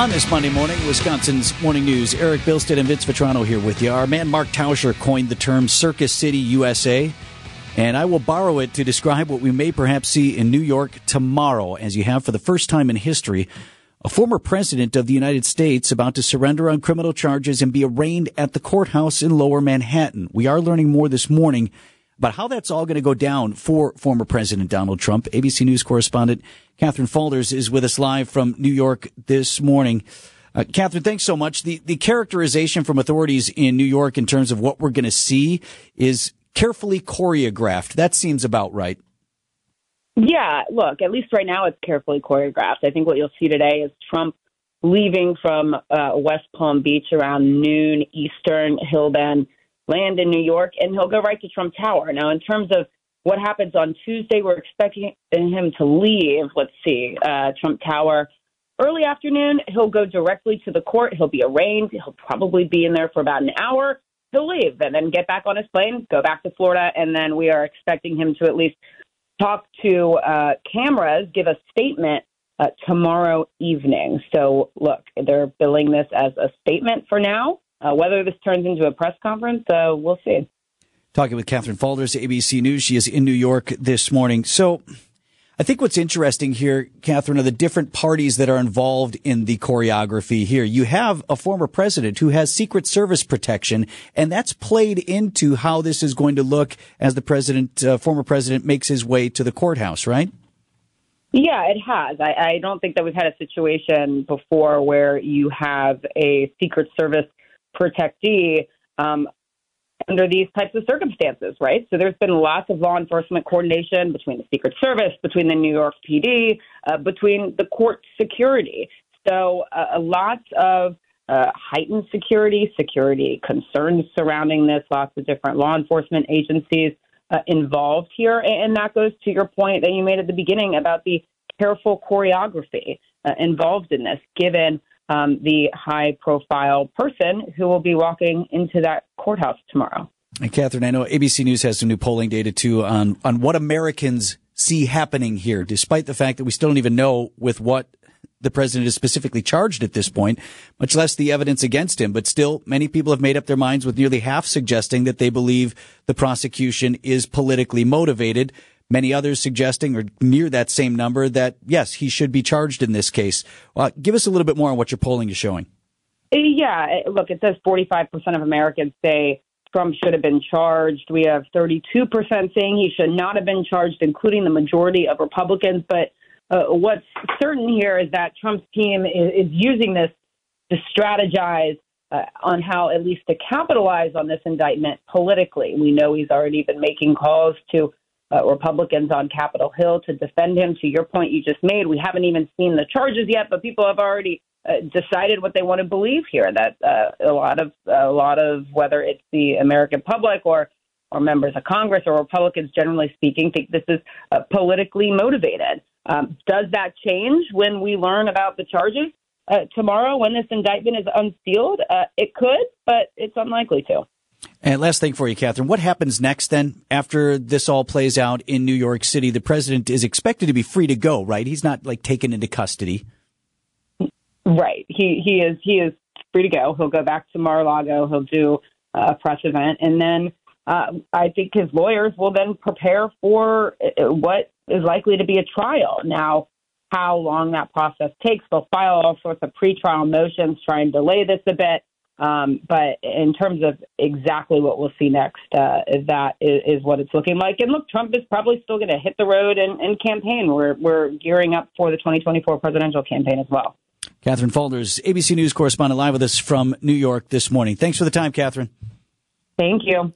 On this Monday morning, Wisconsin's Morning News, Eric Bilstad and Vince Vitrano here with you. Our man Mark Tauscher coined the term Circus City, USA, and I will borrow it to describe what we may perhaps see in New York tomorrow, as you have for the first time in history a former president of the United States about to surrender on criminal charges and be arraigned at the courthouse in lower Manhattan. We are learning more this morning about how that's all going to go down for former President Donald Trump. ABC News correspondent Katherine Faulders is with us live from New York this morning. Uh, Katherine, thanks so much. The, the characterization from authorities in New York in terms of what we're going to see is carefully choreographed. That seems about right. Yeah, look, at least right now it's carefully choreographed. I think what you'll see today is Trump leaving from uh, West Palm Beach around noon Eastern. He'll then land in New York, and he'll go right to Trump Tower. Now, in terms of what happens on Tuesday, we're expecting him to leave. Let's see, uh, Trump Tower early afternoon. He'll go directly to the court. He'll be arraigned. He'll probably be in there for about an hour. He'll leave and then get back on his plane, go back to Florida, and then we are expecting him to at least talk to uh, cameras, give a statement uh, tomorrow evening. So, look, they're billing this as a statement for now. Uh, whether this turns into a press conference, uh, we'll see. Talking with Katherine Faulders, ABC News. She is in New York this morning. So I think what's interesting here, Katherine, are the different parties that are involved in the choreography here. You have a former president who has Secret Service protection, and that's played into how this is going to look as the president, uh, former president, makes his way to the courthouse, right? Yeah, it has. I, I don't think that we've had a situation before where you have a Secret Service protectee um, under these types of circumstances, right? So there's been lots of law enforcement coordination between the Secret Service, between the New York PD, uh, between the court security. So uh, lots of uh, heightened security, security concerns surrounding this, lots of different law enforcement agencies uh, involved here. And that goes to your point that you made at the beginning about the careful choreography uh, involved in this, given um, the high profile person who will be walking into that courthouse tomorrow. And Katherine, I know ABC News has some new polling data too on, on what Americans see happening here, despite the fact that we still don't even know with what the president is specifically charged at this point, much less the evidence against him. But still, many people have made up their minds with nearly half suggesting that they believe the prosecution is politically motivated. Many others suggesting, or near that same number, that yes, he should be charged in this case. Uh, give us a little bit more on what your polling is showing. Yeah, look, it says 45% of Americans say Trump should have been charged. We have 32% saying he should not have been charged, including the majority of Republicans. But uh, what's certain here is that Trump's team is, is using this to strategize uh, on how at least to capitalize on this indictment politically. We know he's already been making calls to uh, Republicans on Capitol Hill to defend him. To your point you just made, we haven't even seen the charges yet, but people have already uh, decided what they want to believe here. That uh, a lot of a lot of whether it's the American public or or members of Congress or Republicans, generally speaking, think this is uh, politically motivated. Um, does that change when we learn about the charges uh, tomorrow when this indictment is unsealed? Uh, it could, but it's unlikely to. And last thing for you, Katherine, what happens next then after this all plays out in New York City? The president is expected to be free to go, right? He's not like taken into custody. Right. He he is he is free to go. He'll go back to Mar-a-Lago. He'll do a press event, and then uh, I think his lawyers will then prepare for uh, what is likely to be a trial. Now, how long that process takes, they'll file all sorts of pretrial motions, try and delay this a bit. Um, but in terms of exactly what we'll see next, uh, that is, is, what it's looking like. And look, Trump is probably still going to hit the road and, and campaign. We're, we're gearing up for the 2024 presidential campaign as well. Katherine Faulders, ABC News correspondent, live with us from New York this morning. Thanks for the time, Katherine. Thank you.